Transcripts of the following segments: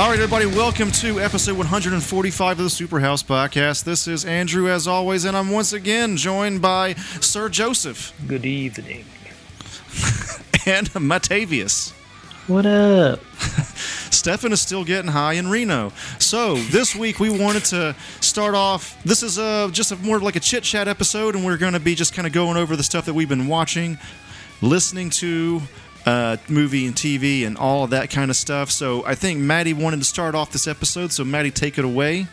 All right, everybody, welcome to episode 145 of the Superhouse Podcast. This is Andrew, as always, and I'm once again joined by Sir Joseph Good evening. and Matavius. What up? Stefan is still getting high in Reno. So this week we wanted to start off. This is a, just a, more like a chit chat episode, and we're going to be just kind of going over the stuff that we've been watching, listening to, uh, movie and TV, and all of that kind of stuff. So I think Maddie wanted to start off this episode. So Maddie, take it away.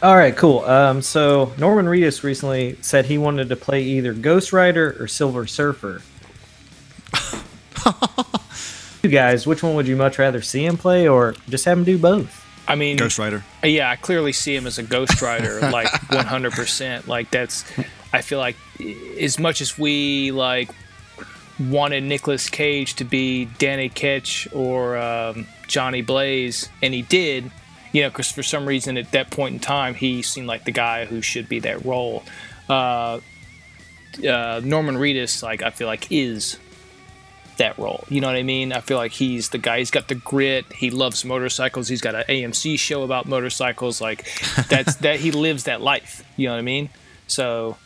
All right, cool. Um, so Norman Reedus recently said he wanted to play either Ghost Rider or Silver Surfer. you guys, which one would you much rather see him play, or just have him do both? I mean, Ghost Rider. yeah, I clearly see him as a Ghost Rider, like 100%. Like that's, I feel like, as much as we like wanted Nicolas Cage to be Danny Ketch or um, Johnny Blaze, and he did, you know, because for some reason at that point in time he seemed like the guy who should be that role. Uh, uh, Norman Reedus, like I feel like, is that role. You know what I mean? I feel like he's the guy. He's got the grit. He loves motorcycles. He's got an AMC show about motorcycles. Like that's that he lives that life. You know what I mean? So,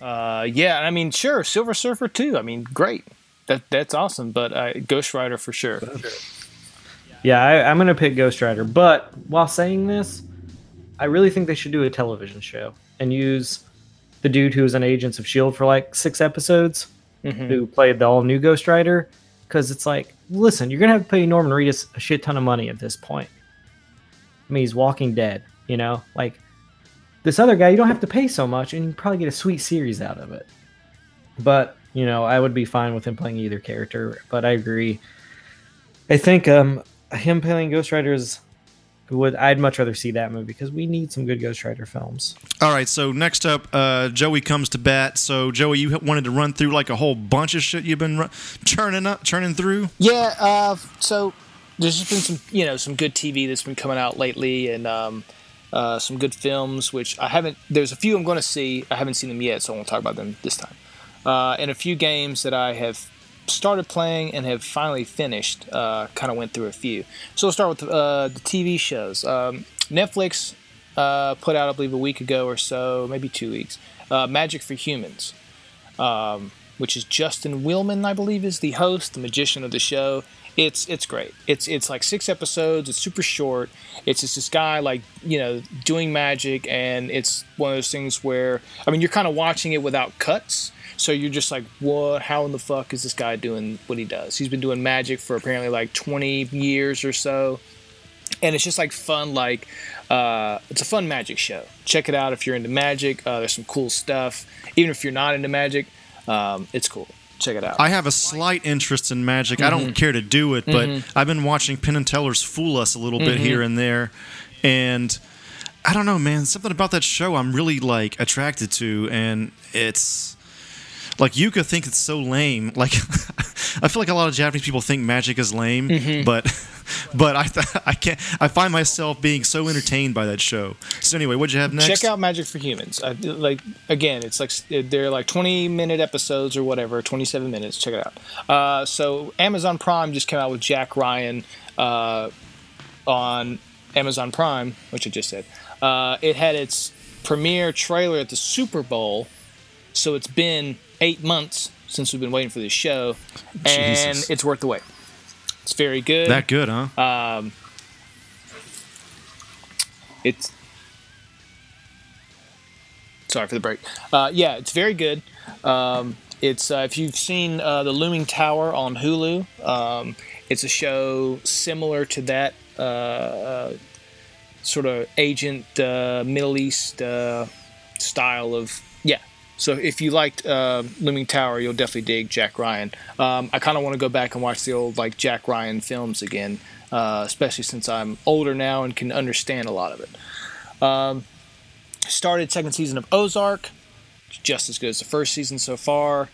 uh, yeah. I mean, sure, Silver Surfer too. I mean, great. That that's awesome. But uh, Ghost Rider for sure. Yeah, I, I'm going to pick Ghost Rider. But while saying this, I really think they should do a television show and use the dude who was in Agents of S.H.I.E.L.D. for like six episodes, who played the all new Ghost Rider. Because it's like, listen, you're going to have to pay Norman Reedus a shit ton of money at this point. I mean, he's Walking Dead, you know? Like, this other guy, you don't have to pay so much, and you probably get a sweet series out of it. But, you know, I would be fine with him playing either character. But I agree. I think um, him playing Ghost Rider is would I'd much rather see that movie because we need some good Ghost Rider films. All right, so next up, uh, Joey comes to bat. So Joey, you wanted to run through like a whole bunch of shit you've been ru- churning up, churning through. Yeah. Uh, so there's just been some, you know, some good TV that's been coming out lately, and um, uh, some good films. Which I haven't. There's a few I'm going to see. I haven't seen them yet, so I won't talk about them this time. Uh, and a few games that I have started playing and have finally finished. Uh, kind of went through a few. So we'll start with uh, the TV shows. Um, Netflix uh, put out, I believe, a week ago or so, maybe two weeks. Uh, Magic for Humans um, which is Justin Willman, I believe, is the host, the magician of the show. It's it's great. It's it's like six episodes. It's super short. It's just this guy like you know doing magic, and it's one of those things where I mean you're kind of watching it without cuts, so you're just like, what? How in the fuck is this guy doing what he does? He's been doing magic for apparently like 20 years or so, and it's just like fun. Like uh, it's a fun magic show. Check it out if you're into magic. Uh, there's some cool stuff. Even if you're not into magic, um, it's cool. Check it out. I have a slight interest in magic. I don't mm-hmm. care to do it, but mm-hmm. I've been watching Penn and Teller's fool us a little bit mm-hmm. here and there, and I don't know, man. Something about that show I'm really like attracted to, and it's like Yuka think it's so lame. Like I feel like a lot of Japanese people think magic is lame, but but I th- I can't. I find myself being so entertained by that show. So anyway, what'd you have next? Check out Magic for Humans. I, like again, it's like they're like 20 minute episodes or whatever, 27 minutes. Check it out. Uh, so Amazon Prime just came out with Jack Ryan uh, on Amazon Prime, which I just said. Uh, it had its premiere trailer at the Super Bowl, so it's been eight months since we've been waiting for this show, and Jesus. it's worth the wait. It's very good. That good, huh? Um, it's sorry for the break. Uh, yeah, it's very good. Um, it's uh, if you've seen uh, the Looming Tower on Hulu, um, it's a show similar to that uh, uh, sort of agent uh, Middle East uh, style of. So if you liked uh, Looming Tower, you'll definitely dig Jack Ryan. Um, I kind of want to go back and watch the old like Jack Ryan films again, uh, especially since I'm older now and can understand a lot of it. Um, started second season of Ozark, just as good as the first season so far.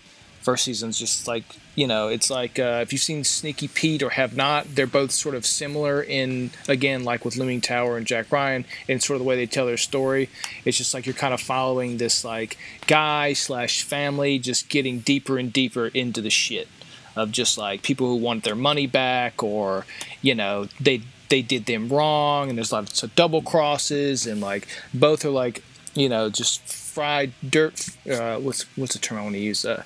First season's just like you know, it's like uh, if you've seen Sneaky Pete or have not, they're both sort of similar in again, like with Looming Tower and Jack Ryan, in sort of the way they tell their story. It's just like you're kind of following this like guy slash family just getting deeper and deeper into the shit of just like people who want their money back or you know they they did them wrong, and there's lots of double crosses, and like both are like you know just fried dirt. Uh, what's what's the term I want to use? Uh,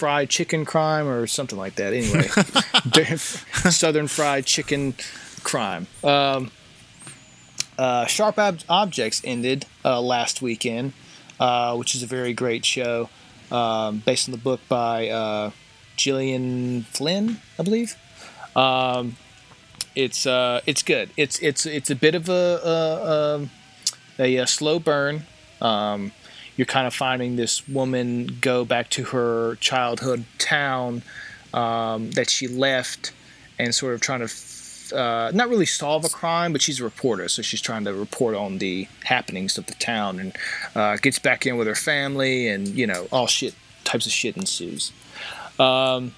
fried chicken crime or something like that. Anyway, southern fried chicken crime. Um, uh, Sharp Ob- Objects ended uh, last weekend, uh, which is a very great show um, based on the book by uh, Gillian Flynn, I believe. Um, it's uh, it's good. It's it's it's a bit of a a, um, a, a slow burn. Um, you're kind of finding this woman go back to her childhood town um, that she left, and sort of trying to uh, not really solve a crime, but she's a reporter, so she's trying to report on the happenings of the town, and uh, gets back in with her family, and you know all shit types of shit ensues. Um,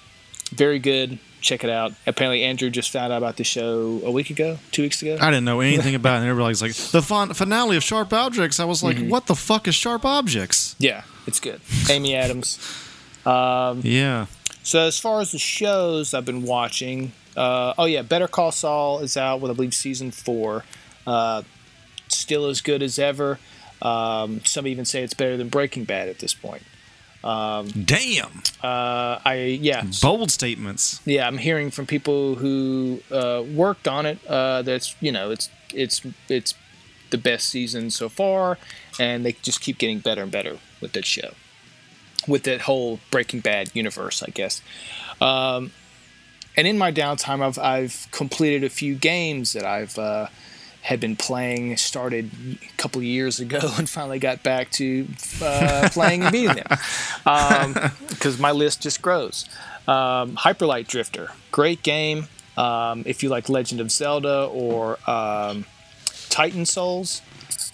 very good. Check it out. Apparently, Andrew just found out about the show a week ago, two weeks ago. I didn't know anything about it. And everybody's like, the fin- finale of Sharp Objects. I was like, Mm-hmm. what the fuck is Sharp Objects? Yeah, it's good. Amy Adams. Um, Yeah. So as far as the shows I've been watching, uh, oh yeah, Better Call Saul is out with I believe season four. Uh, still as good as ever. Um, some even say it's better than Breaking Bad at this point. Damn. Uh, I yeah Bold statements. yeah I'm hearing from people who uh, worked on it uh, that's you know it's it's it's the best season so far, and they just keep getting better and better with that show, with that whole Breaking Bad universe, I guess. Um, and in my downtime, I've I've completed a few games that I've uh, had been playing. Started a couple years ago, and finally got back to uh, playing and beating them because my list just grows. Um, Hyperlight Drifter, great game. Um, if you like Legend of Zelda or um, Titan Souls,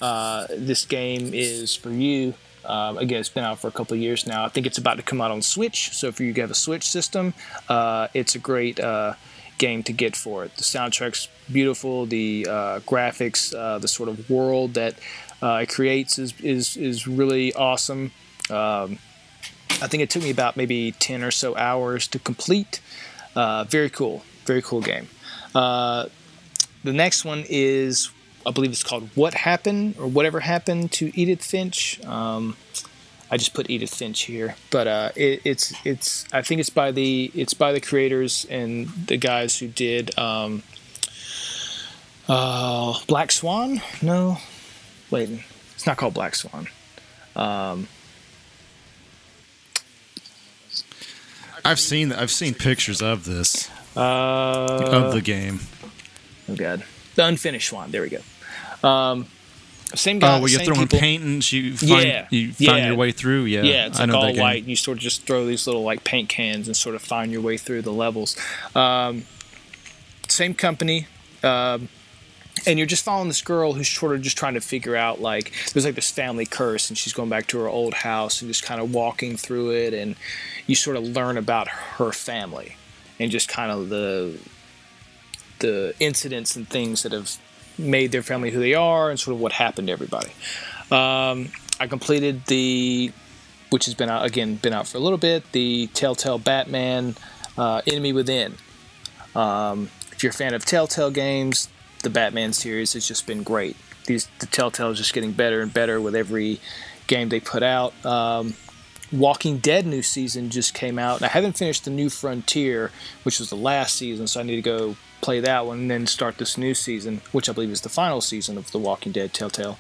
uh, this game is for you. Um, again, it's been out for a couple of years now. I think it's about to come out on Switch. So if you have a Switch system, uh, it's a great uh, game to get for it. The soundtrack's beautiful. The uh, graphics, uh, the sort of world that uh, it creates is is is really awesome. Um, I think it took me about maybe ten or so hours to complete. Uh, very cool, very cool game. Uh, the next one is, I believe it's called "What Happened" or "Whatever Happened to Edith Finch." Um, I just put Edith Finch here, but uh, it, it's it's I think it's by the it's by the creators and the guys who did um, uh, Black Swan. No, wait, it's not called Black Swan. I've seen I've seen pictures of this Uh, of the game. Oh god, the unfinished one. There we go. Um, same guy. Oh, where you're throwing people. paint and you find Yeah, you find yeah. your way through. Yeah, Yeah, it's like all white. You sort of just throw these little like paint cans and sort of find your way through the levels. Um, same company. Um, and you're just following this girl who's sort of just trying to figure out like there's like this family curse and she's going back to her old house and just kind of walking through it and you sort of learn about her family and just kind of the the incidents and things that have made their family who they are and sort of what happened to everybody. Um, I completed the, which has been out again, been out for a little bit. The Telltale Batman uh, Enemy Within. Um, if you're a fan of Telltale games, the Batman series has just been great. These the Telltale is just getting better and better with every game they put out. Um, Walking Dead new season just came out, I haven't finished the New Frontier, which was the last season, so I need to go play that one and then start this new season, which I believe is the final season of The Walking Dead Telltale.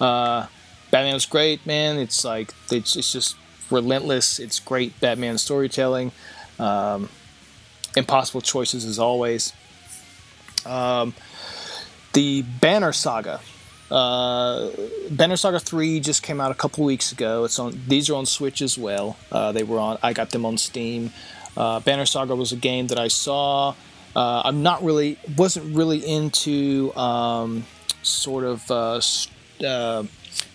Uh, Batman was great, man. It's like it's, it's just relentless. It's great Batman storytelling. Um, impossible choices as always. Um, the Banner Saga. Uh, Banner Saga 3 just came out a couple weeks ago. It's on. These are on Switch as well. Uh, they were on. I got them on Steam. Uh, Banner Saga was a game that I saw. Uh, I'm not really wasn't really into um, sort of uh, uh,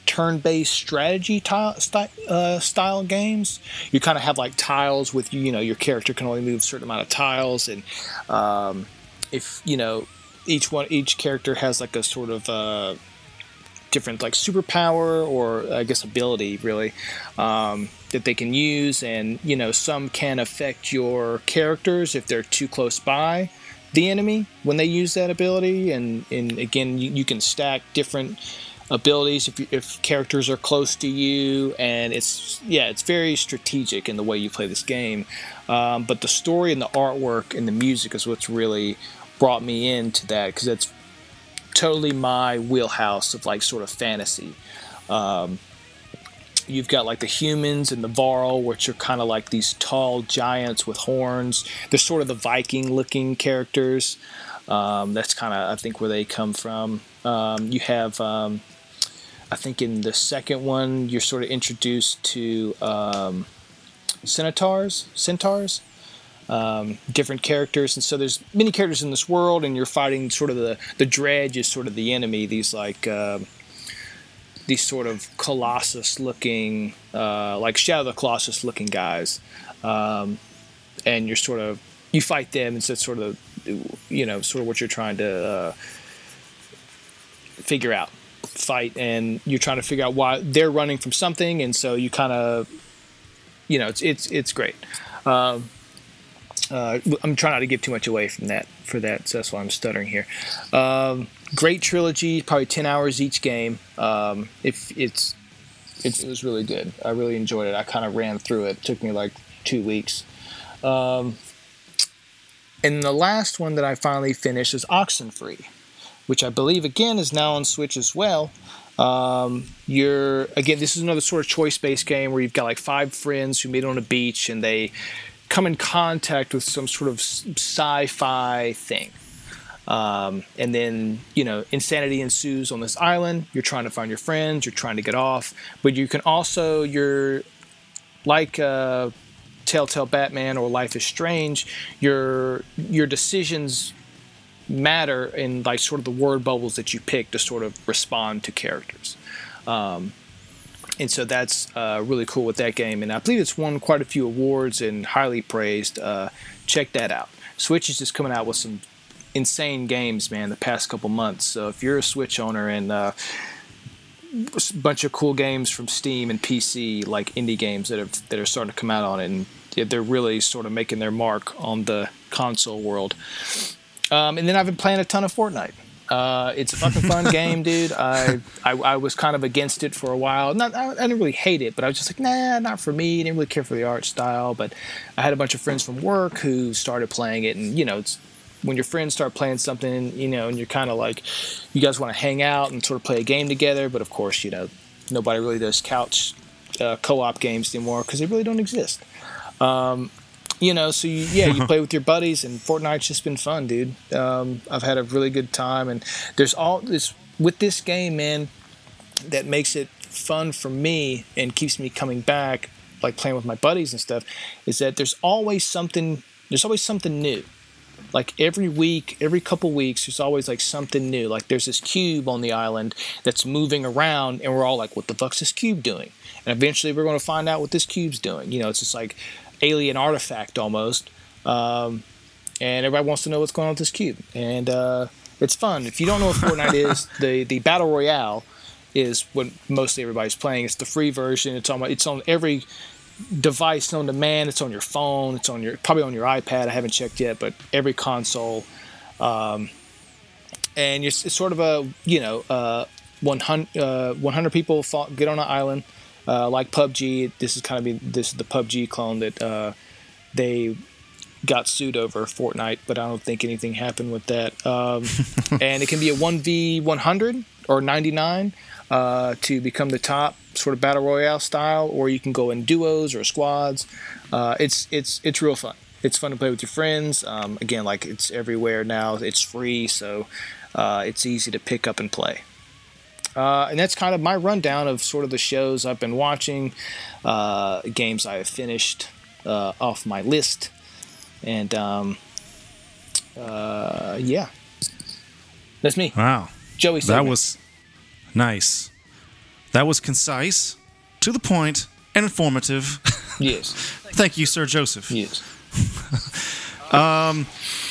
turn-based strategy tile, sty- uh, style games. You kind of have like tiles with you know your character can only move a certain amount of tiles, and um, if you know each one each character has like a sort of different like superpower or I guess ability really um, that they can use, and you know some can affect your characters if they're too close by. the enemy when they use that ability, and and again, you, you can stack different abilities if, you, if characters are close to you. And it's yeah it's very strategic in the way you play this game. Um, but the story and the artwork and the music is what's really brought me into that because that's totally my wheelhouse of like sort of fantasy um, you've got like the humans and the Varl, which are kind of like these tall giants with horns. They're sort of the Viking looking characters. Um, that's kind of, I think, where they come from. Um, you have um, I think in the second one, you're sort of introduced to um, centaurs, centaurs, um, different characters, and so there's many characters in this world, and you're fighting sort of the the dredge is sort of the enemy. These like uh, these sort of colossus looking, uh, like Shadow the Colossus looking guys, um, and you're sort of you fight them, and so it's sort of you know sort of what you're trying to uh, figure out fight. And you're trying to figure out why they're running from something and so you kind of you know it's it's it's great. Um, uh, i'm trying not to give too much away from that for that so that's why i'm stuttering here. Um, great trilogy probably 10 hours each game. Um, if it's it, it, was really good. I really enjoyed it. I kind of ran through it. it took me like two weeks. Um, and the last one that i finally finished is oxenfree which I believe again is now on Switch as well. Um, you're again, this is another sort of choice-based game where you've got like five friends who meet on a beach and they come in contact with some sort of sci-fi thing. Um, and then you know insanity ensues on this island you're trying to find your friends you're trying to get off but you can also you're like uh, telltale batman or life is strange your your decisions matter in like sort of the word bubbles that you pick to sort of respond to characters. Um, and so that's uh, really cool with that game. And I believe it's won quite a few awards and highly praised. Uh, check that out. Switch is just coming out with some insane games, man, the past couple months. So if you're a Switch owner and uh, a bunch of cool games from Steam and PC, like indie games that have that are starting to come out on it, and they're really sort of making their mark on the console world. Um, and then I've been playing a ton of Fortnite. Uh, it's a fucking fun game, dude. I, I, I was kind of against it for a while. Not I, I, didn't really hate it, but I was just like, nah, not for me. I didn't really care for the art style. But I had a bunch of friends from work who started playing it, and you know, when your friends start playing something, you know, and you're kind of like, you guys want to hang out and sort of play a game together. But of course, you know, nobody really does couch uh, co-op games anymore because they really don't exist. Um, you know, so you, yeah, you play with your buddies, and Fortnite's just been fun, dude. Um, I've had a really good time, and there's all this with this game, man, that makes it fun for me and keeps me coming back, like playing with my buddies and stuff. Is that there's always something, there's always something new. Like every week, every couple weeks, there's always like something new. Like there's this cube on the island that's moving around, and we're all like, "What the fuck's this cube doing?" And eventually, we're going to find out what this cube's doing. You know, it's just like alien artifact almost. Um, and everybody wants to know what's going on with this cube. And uh, it's fun. If you don't know what Fortnite is, the the battle royale is what mostly everybody's playing. It's the free version. It's on it's on every device known to man. It's on your phone. It's on your probably on your iPad. I haven't checked yet, but every console. Um, and it's, it's, sort of a you know uh, 100, uh, 100 people get on an island uh, like PUBG, this is kind of this is the PUBG clone that uh, they got sued over Fortnite, but I don't think anything happened with that. Um, and it can be a one v one hundred or ninety nine uh, to become the top sort of battle royale style, or you can go in duos or squads. Uh, it's it's it's real fun. It's fun to play with your friends. Um, again, like it's everywhere now. It's free, so uh, it's easy to pick up and play. Uh, and that's kind of my rundown of sort of the shows I've been watching, uh, games I have finished uh, off my list, and um, uh, yeah, that's me. Wow, Joey. Segment. That was nice. That was concise, to the point, and informative. Yes. Thank you, Sir Joseph. Yes. um,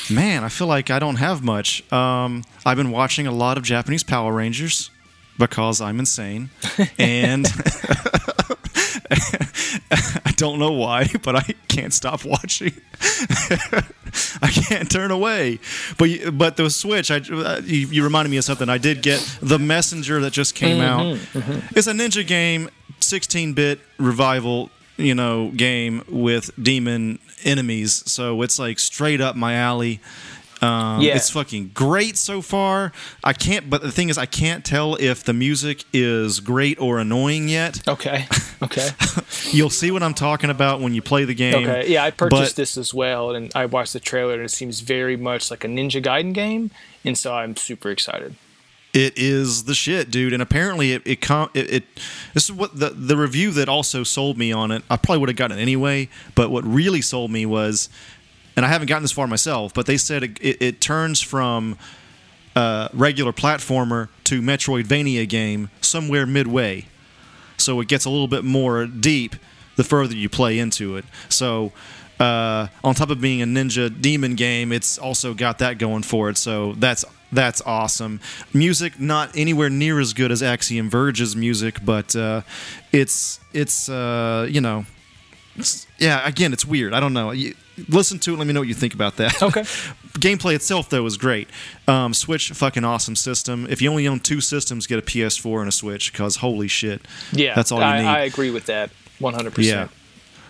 man, I feel like I don't have much. Um, I've been watching a lot of Japanese Power Rangers because I'm insane. and I don't know why, but I can't stop watching. I can't turn away. But you- but the Switch, I uh, you, you reminded me of something. I did get the Messenger that just came out. It's a ninja game, 16-bit revival, you know, game with demon enemies. So it's like straight up my alley. Um, Yeah. It's fucking great so far. I can't, but the thing is, I can't tell if the music is great or annoying yet. Okay. Okay. You'll see what I'm talking about when you play the game. Okay. Yeah, I purchased but- this as well, and I watched the trailer, and it seems very much like a Ninja Gaiden game, and so I'm super excited. It is the shit, dude. And apparently, it it, com- it it this is what the the review that also sold me on it. I probably would have gotten it anyway, but what really sold me was, and I haven't gotten this far myself, but they said it, it, it turns from uh, regular platformer to Metroidvania game somewhere midway. So it gets a little bit more deep the further you play into it. So uh, on top of being a ninja demon game, it's also got that going for it. So that's that's awesome. Music not anywhere near as good as Axiom Verge's music, but uh, it's it's uh, you know it's- yeah. Again, it's weird. I don't know. Listen to it. Let me know what you think about that. Okay. Gameplay itself though is great. Um, Switch, fucking awesome system. If you only own two systems, get a PS4 and a Switch because holy shit. Yeah, that's all you I, need. I agree with that 100%. Yeah.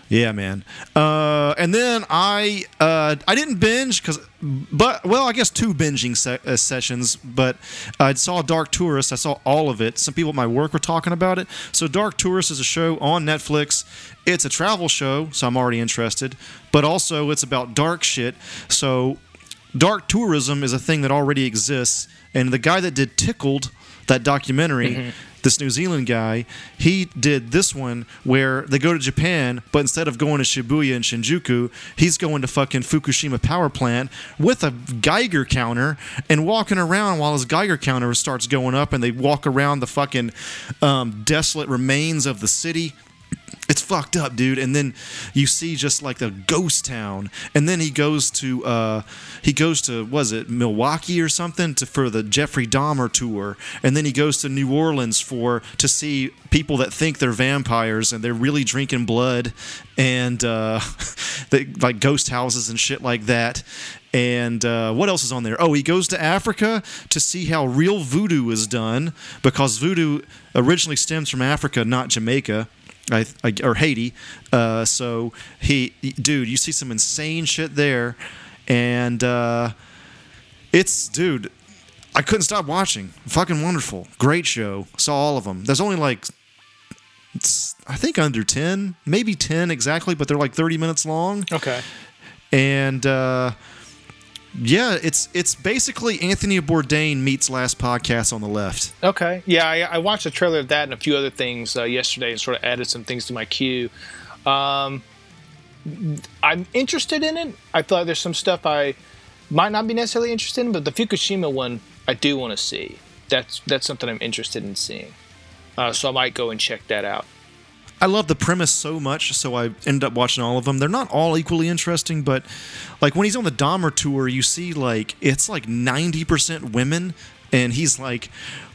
Yeah, man. Uh, and then I uh, I didn't binge because, but well, I guess two binging se- uh, sessions. But I saw Dark Tourist. I saw all of it. Some people at my work were talking about it. So Dark Tourist is a show on Netflix. It's a travel show, so I'm already interested. But also, it's about dark shit. So dark tourism is a thing that already exists. And the guy that did Tickled, that documentary, this New Zealand guy, he did this one where they go to Japan, but instead of going to Shibuya and Shinjuku, he's going to fucking Fukushima power plant with a Geiger counter and walking around while his Geiger counter starts going up, and they walk around the fucking um, desolate remains of the city it's fucked up, dude. And then you see just like the ghost town, and then he goes to uh, he goes to was it Milwaukee or something to for the Jeffrey Dahmer tour, and then he goes to New Orleans for to see people that think they're vampires and they're really drinking blood, and uh, they, like ghost houses and shit like that. And uh, what else is on there? Oh, he goes to Africa to see how real voodoo is done because voodoo originally stems from Africa, not Jamaica. I, I, or Haiti. Uh, so he, dude, you see some insane shit there, and uh, it's, dude, I couldn't stop watching. Fucking wonderful, great show. Saw all of them. There's only like, it's, I think under ten, maybe ten exactly, but they're like 30 minutes long, Okay. and. Uh, yeah, it's it's basically Anthony Bourdain meets Last Podcast on the left. Okay. Yeah, I, I watched a trailer of that and a few other things uh, yesterday and sort of added some things to my queue. Um, I'm interested in it. I feel like there's some stuff I might not be necessarily interested in, but the Fukushima one I do want to see. That's that's something I'm interested in seeing. Uh, so I might go and check that out. I love the premise so much, so I ended up watching all of them. They're not all equally interesting, but like when he's on the Dahmer tour, you see like it's like ninety percent women, and he's like,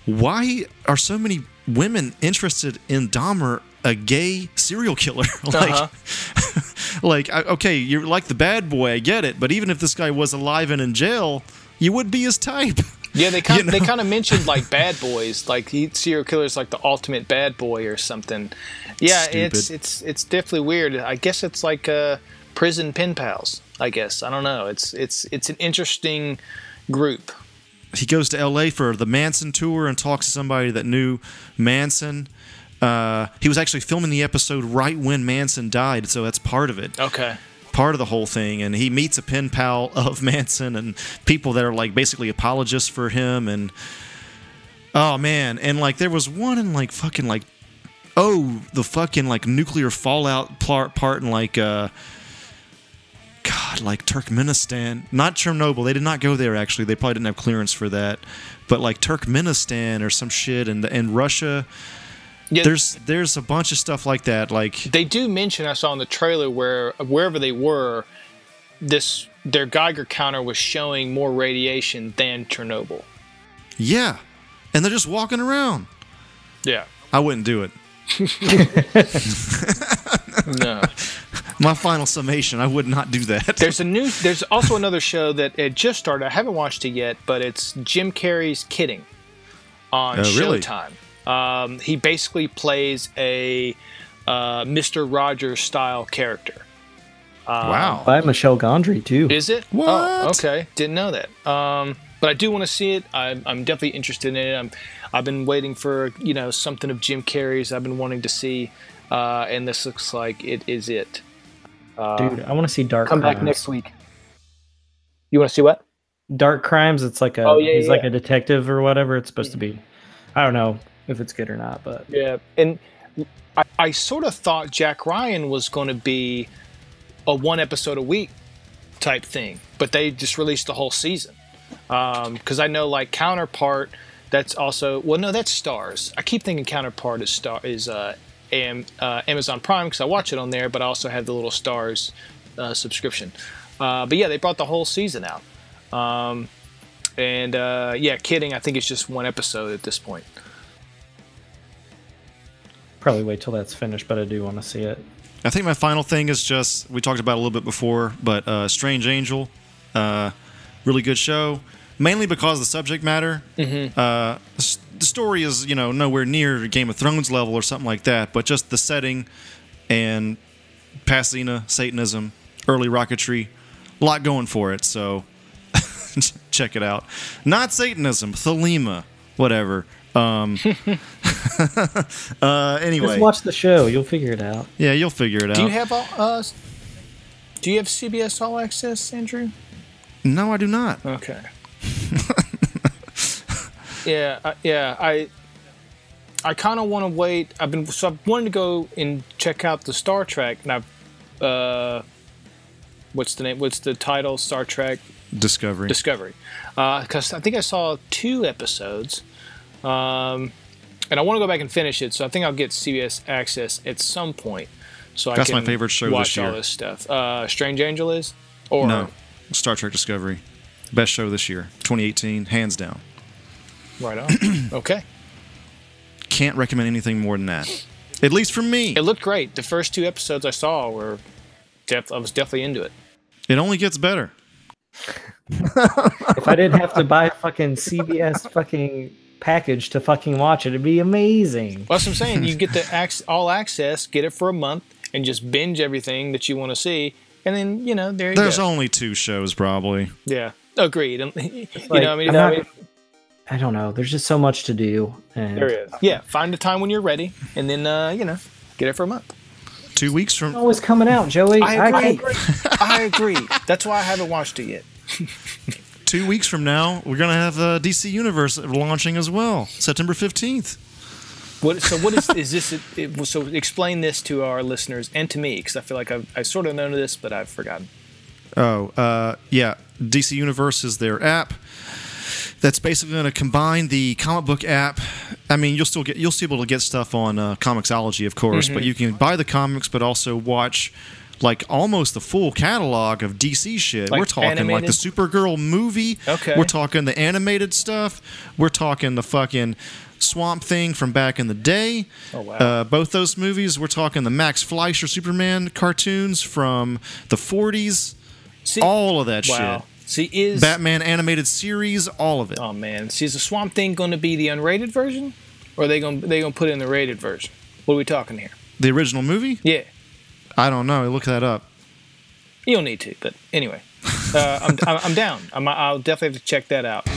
"Why are so many women interested in Dahmer, a gay serial killer?" like, Uh-huh. like I- okay, you're like the bad boy, I get it, but even if this guy was alive and in jail, you would be his type. Yeah, they kind You they kind of mentioned like bad boys, like he, serial killer's like the ultimate bad boy or something. Yeah, it's it's it's definitely weird. I guess it's like uh, prison pen pals. I guess I don't know. It's it's it's an interesting group. he goes to LA for the Manson tour and talks to somebody that knew Manson. Uh, he was actually filming the episode right when Manson died, so that's part of it, Okay. part of the whole thing. And he meets a pen pal of Manson and people that are like basically apologists for him. And oh man, and like there was one in like fucking like oh the fucking like nuclear fallout part part in like uh God, like Turkmenistan, not Chernobyl. They did not go there. Actually, they probably didn't have clearance for that. But like Turkmenistan or some shit, and and Russia. Yeah, There's there's a bunch of stuff like that. Like they do mention I saw in the trailer where wherever they were, this their Geiger counter was showing more radiation than Chernobyl. yeah, and they're just walking around. Yeah. I wouldn't do it. No. My final summation. I would not do that. There's a new. There's also another show that it just started. I haven't watched it yet, but it's Jim Carrey's Kidding on Oh, really? Showtime. Um, he basically plays a uh, Mister Rogers style character. wow. By Michel Gondry too. Is it? What? Oh, okay. Didn't know that. Um, but I do want to see it. I'm, I'm definitely interested in it. I'm, I've been waiting for you know something of Jim Carrey's. I've been wanting to see, uh, and this looks like it is it. Dude, I want to see Dark Come Crimes. back next week. You want to see what? Dark Crimes. It's like a Oh, yeah, he's yeah, like a detective or whatever. It's supposed to be. I don't know if it's good or not, but Yeah, and I, I sort of thought Jack Ryan was going to be a one episode a week type thing, but they just released the whole season. Because I know like Counterpart, that's also well, no, that's Starz. I keep thinking Counterpart is Star is uh, Am, uh, Amazon Prime because I watch it on there, but I also have the little Starz uh, subscription. Uh, but yeah, they brought the whole season out. Um, and uh, yeah, kidding. I think it's just one episode at this point. probably wait till that's finished. But I do want to see it. I think my final thing is just we talked about it a little bit before, but uh, Strange Angel, uh, really good show. Mainly because of the subject matter. Uh, the story is you know nowhere near Game of Thrones level or something like that, but just the setting and Pasadena Satanism, early rocketry, a lot going for it. So check it out. Not Satanism, Thelema, whatever. Um, uh, anyway, Just watch the show. You'll figure it out. yeah, you'll figure it out. Do you have all, uh, do you have CBS All Access, Andrew? no, I do not. Okay. yeah, uh, yeah. I I kind of want to wait. I've been so I've wanted to go and check out the Star Trek, and I've uh, what's the name? What's the title? Star Trek Discovery. Discovery. Because I think I saw two episodes, um, and I want to go back and finish it. So I think I'll get CBS Access at some point. So That's I my can favorite show this watch all this stuff. Uh, Strange Angel is, or no, Star Trek Discovery. Best show this year, 2018, hands down. right on. okay. Can't recommend anything more than that. At least for me. It looked great. The first two episodes I saw were, def- I was definitely into it. It only gets better. If I didn't have to buy a fucking CBS fucking package to fucking watch it, it'd be amazing. Well, that's what I'm saying. You get the ac- all access, get it for a month, and just binge everything that you want to see, and then you know there you There's go. only two shows, probably. yeah, agreed. And, you Like, know, I mean, I'm not- mean, I don't know. There's just so much to do. And is. Yeah, find a time when you're ready, and then uh, you know, get it for a month. Two weeks from. It's always coming out, Joey. I agree. can't- I agree. That's why I haven't watched it yet. Two weeks from now, we're gonna have uh, DC Universe launching as well, September 15th. What? So what is is this? It, so explain this to our listeners and to me, because I feel like I've I sort of known this, but I've forgotten. Oh, uh, yeah. DC Universe is their app. That's basically going to combine the comic book app. I mean, you'll still get you'll still be able to get stuff on uh, Comixology, of course, Mm-hmm. but you can buy the comics, but also watch like almost the full catalog of DC shit. Like We're talking like the? Supergirl movie. Okay. We're talking the animated stuff. We're talking the fucking Swamp Thing from back in the day. Oh, wow. Uh, both those movies. We're talking the Max Fleischer Superman cartoons from the 40s. See, All of that wow. shit. See, is Batman animated series, all of it. Oh man, see, is the Swamp Thing going to be the unrated version, or are they going they going to put in the rated version? What are we talking here? The original movie? Yeah, I don't know. Look that up. you don't need to, but anyway, uh, I'm, I'm I'm down. I'm, I'll definitely have to check that out.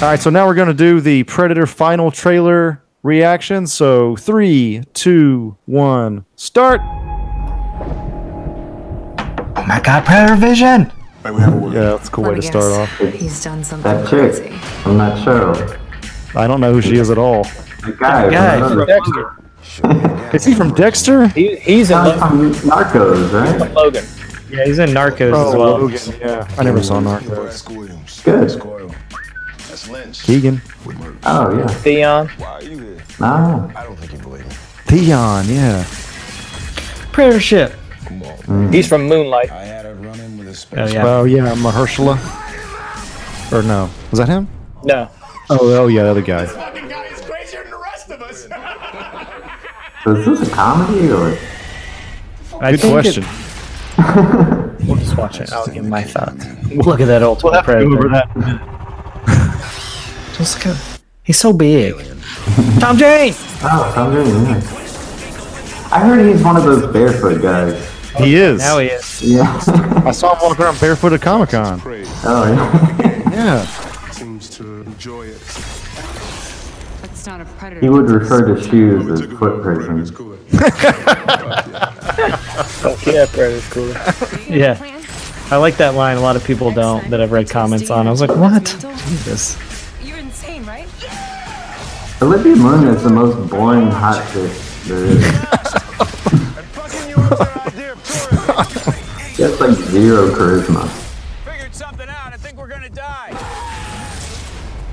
All right, so now we're going to do the Predator final trailer reaction. So three, two, one, start. Oh my god, Predator Vision! Yeah, that's a cool Let way me to start off. He's done something That chick. crazy. I'm not sure. I don't know who she is at all. The guy. Guy from from Is he from Dexter? He, he's in Sounds from Narcos, right? Logan, yeah, he's in Narcos Oh, as well. Logan. Yeah, I never saw Narcos. That's Williams. Good. That's Lynch. Keegan. Oh, yeah. Theon. Why are you here? I don't think you believe me. Theon, yeah. Predator ship. Come on. He's from Moonlight. I had a run in with a Oh yeah. Oh, yeah, Mahershala. Or no. Was that him? No, Oh, oh yeah, the other guy. fucking guy is crazier than the rest of us. So is this a comedy or? I Good question. It, we'll just watch it. I'll give my thoughts. Look at that ultimate Go predator. over that. Just look at, he's so big. Tom Jane. Oh, Tom Jane, yeah. I heard he's one of those barefoot guys. He oh, is. Now he is. Yeah. I saw him walk around barefoot at Comic Con. oh, yeah. Yeah. seems to enjoy it. It's not a predator. He would refer to shoes as foot prisons. Cooler. Yeah, Predator's cooler. Yeah. I like that line. A lot of people don't that I've read comments on. I was like, what? Jesus. You're insane, right? Olivia Munn is the most boring hot chick there is. She has like zero charisma. Figured something out. I think we're gonna die.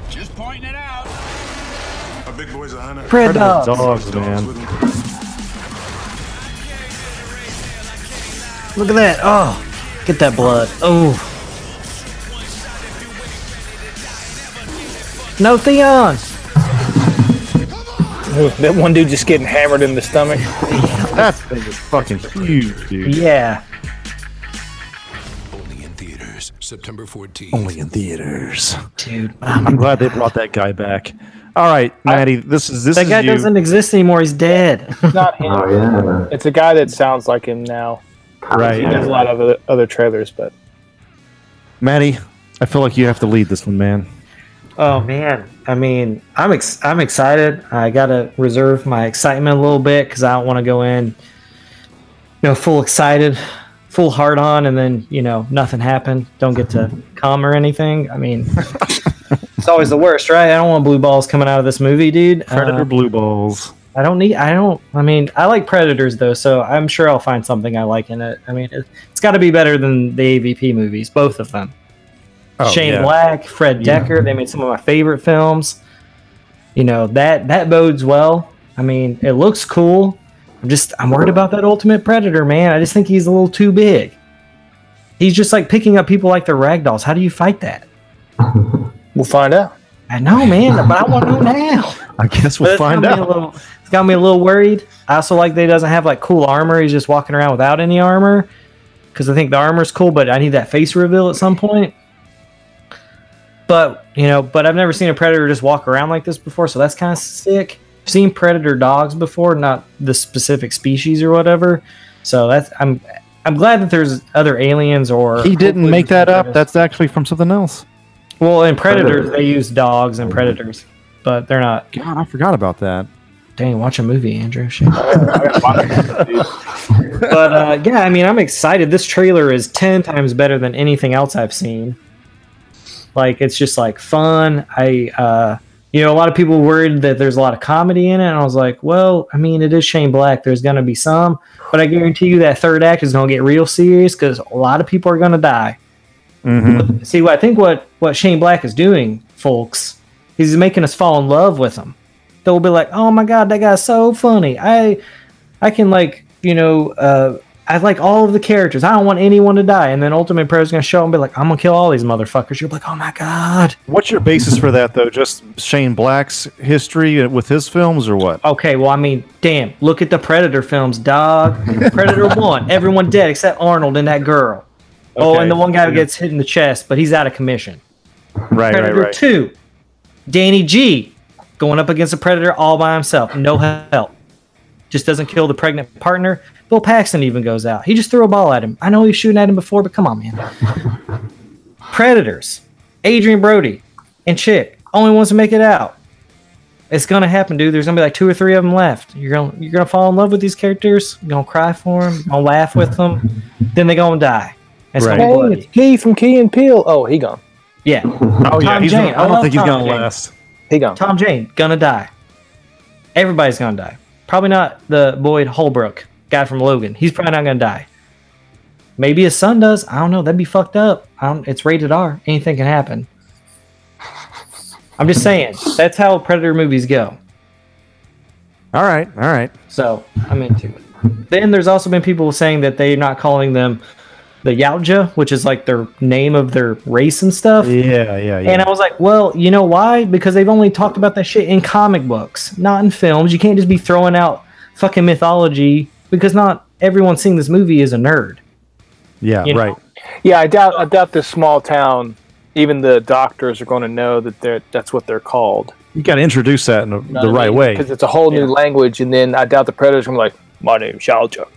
Just pointing it out. A big boy's a hunter. Pred dogs. Dogs, man. Look at that. Oh, get that blood. Oh. No Theon. That one dude just getting hammered in the stomach. That thing is fucking huge, dude. Yeah. Only in theaters, September 14th. Only in theaters. Dude. I'm um, glad they brought that guy back. All right, Maddie, this is this That is guy you. doesn't exist anymore. He's dead. It's Not him. Oh yeah. It's a guy that sounds like him now. Right. He does a lot of other, other trailers, but Maddie, I feel like you have to lead this one, man. Oh man, I mean, I'm ex- I'm excited. I gotta reserve my excitement a little bit because I don't want to go in, you know, full excited, full hard on, and then you know nothing happened. Don't get to come or anything. I mean, it's always the worst, right? I don't want blue balls coming out of this movie, dude. Predator Uh, blue balls. I don't need. I don't. I mean, I like Predators though, so I'm sure I'll find something I like in it. I mean, it, it's got to be better than the AVP movies, both of them. Oh, Shane yeah. Black, Fred Dekker. They made some of my favorite films. You know that that bodes well. I mean, it looks cool. I'm just I'm worried about that Ultimate Predator, man. I just think he's a little too big. He's just like picking up people like they're ragdolls. How do you fight that? we'll find out. I know, man, but I want to know now. I guess we'll it's find got me a out. little- it's got me a little worried. I also like that he doesn't have like cool armor. He's just walking around without any armor. Because I think the armor's cool, but I need that face reveal at some point. But you know, but I've never seen a predator just walk around like this before, so that's kind of sick. I've seen predator dogs before, not the specific species or whatever. So that's I'm I'm glad that there's other aliens or He didn't make that up. That's actually from something else. well in predators Predator. they use dogs and predators, but they're not. God, I forgot about that. Dang, watch a movie, Andrew. But uh, yeah, I mean, I'm excited. This trailer is ten times better than anything else I've seen. Like, it's just like fun. I, uh, you know, a lot of people worried that there's a lot of comedy in it, and I was like, well, I mean, it is Shane Black. There's gonna be some, but I guarantee you that third act is gonna get real serious because a lot of people are gonna die. Mm-hmm. See, what I think what what Shane Black is doing, folks, he's making us fall in love with him. They'll be like, "Oh my god, that guy's so funny. I I can like, you know, uh I like all of the characters. I don't want anyone to die." And then Ultimate Predator's going to show up and be like, "I'm going to kill all these motherfuckers." You're like, "Oh my god." What's your basis for that, though? Just Shane Black's history with his films, or what? Okay, well, I mean, damn, look at the Predator films, dog. Predator 1, everyone dead except Arnold and that girl. Oh, and the one guy who yeah. gets hit in the chest, but he's out of commission. Right, right, Predator right. 2, Danny G going up against a Predator all by himself, no help. Just doesn't kill the pregnant partner. Bill Paxton even goes out. He just threw a ball at him. I know he was shooting at him before, but come on, man. Predators, Adrien Brody, and Chick, only ones to make it out. It's gonna happen, dude. There's gonna be like two or three of them left. You're gonna you're gonna fall in love with these characters. You're gonna cry for them. You're gonna laugh with them. then they're gonna die. It's Right. gonna Hey, bloody. it's Key from Key and Peele. Oh, he gone. Yeah. Oh yeah, Tom he's Jane. gonna, I I don't love think he's Tom gonna Jane. last. He gone. Tom Jane gonna die. Everybody's gonna die. Probably not the Boyd Holbrook guy from Logan. He's probably not gonna die. Maybe his son does. I don't know. That'd be fucked up. I don't, it's rated R. Anything can happen. I'm just saying. That's how Predator movies go. All right, all right. So I'm into it. Then there's also been people saying that they're not calling them the Yautja, which is like their name of their race and stuff. Yeah, yeah, yeah. And I was like, well, you know why? Because they've only talked about that shit in comic books, not in films. You can't just be throwing out fucking mythology because not everyone seeing this movie is a nerd. Yeah, You know? right. Yeah, I doubt. I doubt this small town. Even the doctors are going to know that they're that's what they're called. You got to introduce that in the, the right way. because it's a whole new language. And then I doubt the predators are gonna be like, "My name's Yautja."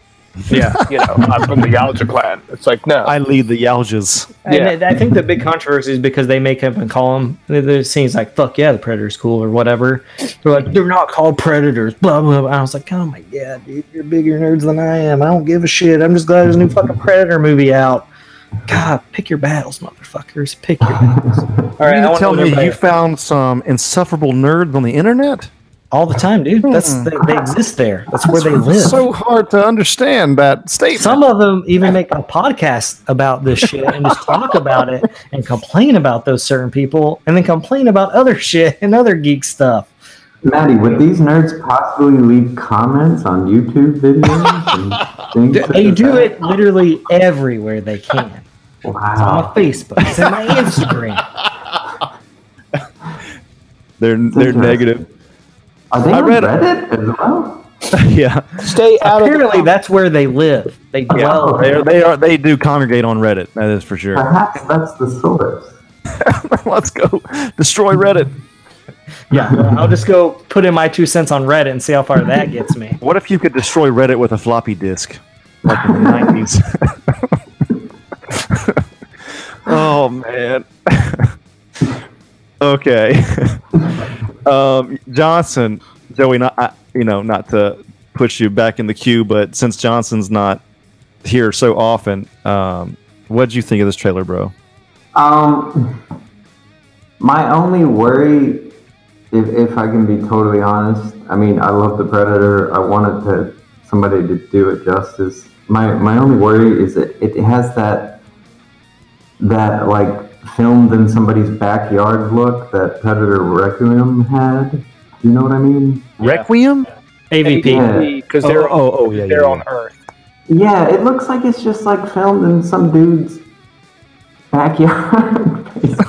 Yeah. you know, I'm from the Yautja clan. It's like no. I lead the Yautjas. And I think the big controversy is because they make up and call them. The scenes like "fuck yeah, the predator's cool" or whatever. They're like they're not called predators. Blah blah. blah. I was like, oh my god, dude, you're bigger nerds than I am. I don't give a shit. I'm just glad there's a new fucking predator movie out. God, pick your battles, motherfuckers. Pick your battles. All All right, I wanna tell know me you found some insufferable nerds on the internet? All the time, dude. That's hmm. they, they exist there. That's where they live. So hard to understand that statement. Some of them even make a podcast about this shit and just talk about it and complain about those certain people and then complain about other shit and other geek stuff. Maddie, would these nerds possibly leave comments on YouTube videos and things? They do that? it literally everywhere they can. It's on my Facebook. It's in my Instagram. they're they're Interesting. negative. Are they I on read- Reddit as well? yeah, Stay out Apparently, of the that's where they live. They dwell. they are, they are they do congregate on Reddit. That is for sure. Perhaps that's the source. Let's go destroy Reddit. Yeah, I'll just go put in my two cents on Reddit and see how far that gets me. What if you could destroy Reddit with a floppy disk, like in the nineties? oh man. okay. Um, Johnson, Joey, not I, you know, not to push you back in the queue, but since Johnson's not here so often, um, what do you think of this trailer, bro? Um, my only worry, if, if I can be totally honest, I mean, I love the Predator. I wanted to somebody to do it justice. My my only worry is that it has that that like filmed in somebody's backyard look that Predator Requiem had. Do you know what I mean? Requiem? AVP. because Oh, they're oh, oh, yeah, they're yeah, on yeah. Earth. Yeah, it looks like it's just like filmed in some dude's backyard.